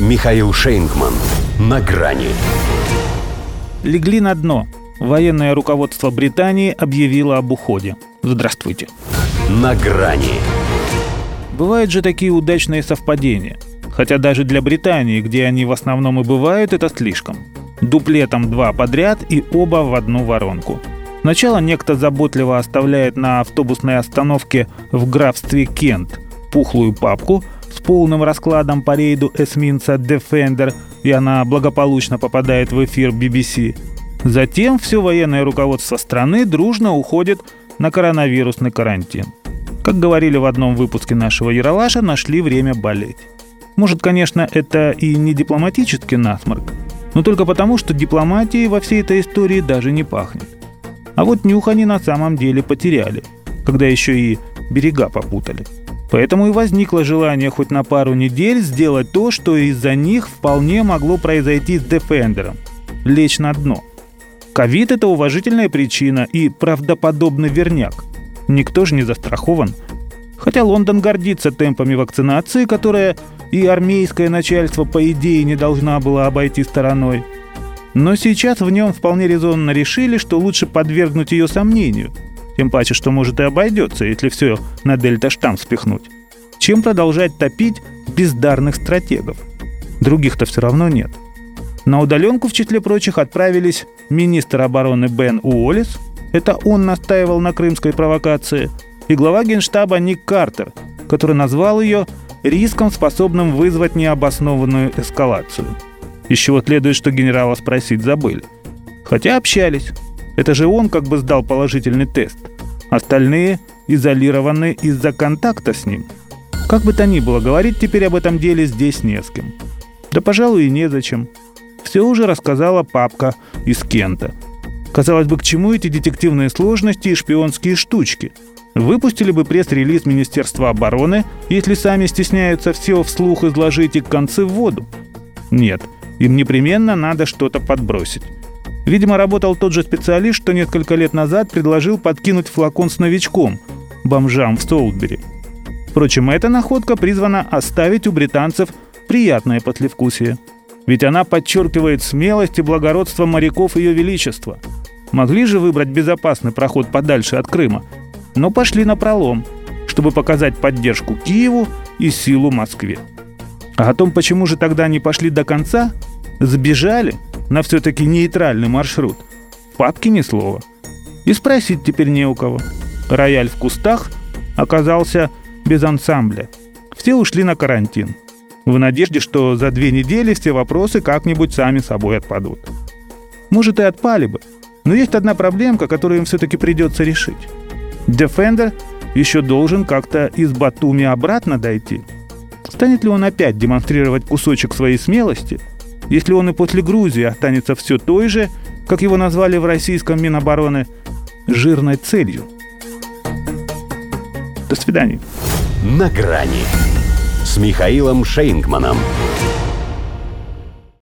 Михаил Шейнгман. На грани. Легли на дно. Военное руководство Британии объявило об уходе. Здравствуйте. На грани. Бывают же такие удачные совпадения. Хотя даже для Британии, где они в основном и бывают, это слишком. Дуплетом два подряд и оба в одну воронку. Сначала некто заботливо оставляет на автобусной остановке в графстве Кент пухлую папку с полным раскладом по рейду эсминца Defender, и она благополучно попадает в эфир BBC. Затем все военное руководство страны дружно уходит на коронавирусный карантин. Как говорили в одном выпуске нашего Яралаша, нашли время болеть. Может, конечно, это и не дипломатический насморк, но только потому, что дипломатии во всей этой истории даже не пахнет. А вот нюх они на самом деле потеряли, когда еще и берега попутали. Поэтому и возникло желание хоть на пару недель сделать то, что из-за них вполне могло произойти с Defender – лечь на дно. Ковид – это уважительная причина и правдоподобный верняк. Никто же не застрахован. Хотя Лондон гордится темпами вакцинации, которая и армейское начальство, по идее, не должна была обойти стороной. Но сейчас в нем вполне резонно решили, что лучше подвергнуть ее сомнению – тем паче, что может и обойдется, если все на дельта-штамм спихнуть. Чем продолжать топить бездарных стратегов? Других-то все равно нет. На удаленку в числе прочих отправились министр обороны Бен Уоллес, это он настаивал на крымской провокации, и глава генштаба Ник Картер, который назвал ее риском, способным вызвать необоснованную эскалацию. Из чего следует, что генерала спросить забыли. Хотя общались. Это же он как бы сдал положительный тест. Остальные изолированы из-за контакта с ним. Как бы то ни было, говорить теперь об этом деле здесь не с кем. Да, пожалуй, и незачем. Все уже рассказала папка из Кента. Казалось бы, к чему эти детективные сложности и шпионские штучки? Выпустили бы пресс-релиз Министерства обороны, если сами стесняются все вслух изложить и концы в воду. Нет, им непременно надо что-то подбросить. Видимо, работал тот же специалист, что несколько лет назад предложил подкинуть флакон с новичком, бомжам в Солтбери. Впрочем, эта находка призвана оставить у британцев приятное послевкусие. Ведь она подчеркивает смелость и благородство моряков Ее Величества. Могли же выбрать безопасный проход подальше от Крыма, но пошли на пролом, чтобы показать поддержку Киеву и силу Москве. А о том, почему же тогда не пошли до конца, сбежали – на все-таки нейтральный маршрут. В папке ни слова. И спросить теперь не у кого. Рояль в кустах оказался без ансамбля. Все ушли на карантин. В надежде, что за две недели все вопросы как-нибудь сами собой отпадут. Может и отпали бы, но есть одна проблемка, которую им все-таки придется решить. Defender еще должен как-то из Батуми обратно дойти. Станет ли он опять демонстрировать кусочек своей смелости – если он и после Грузии останется все той же, как его назвали в российском Минобороны, жирной целью. До свидания. На грани с Михаилом Шейнгманом.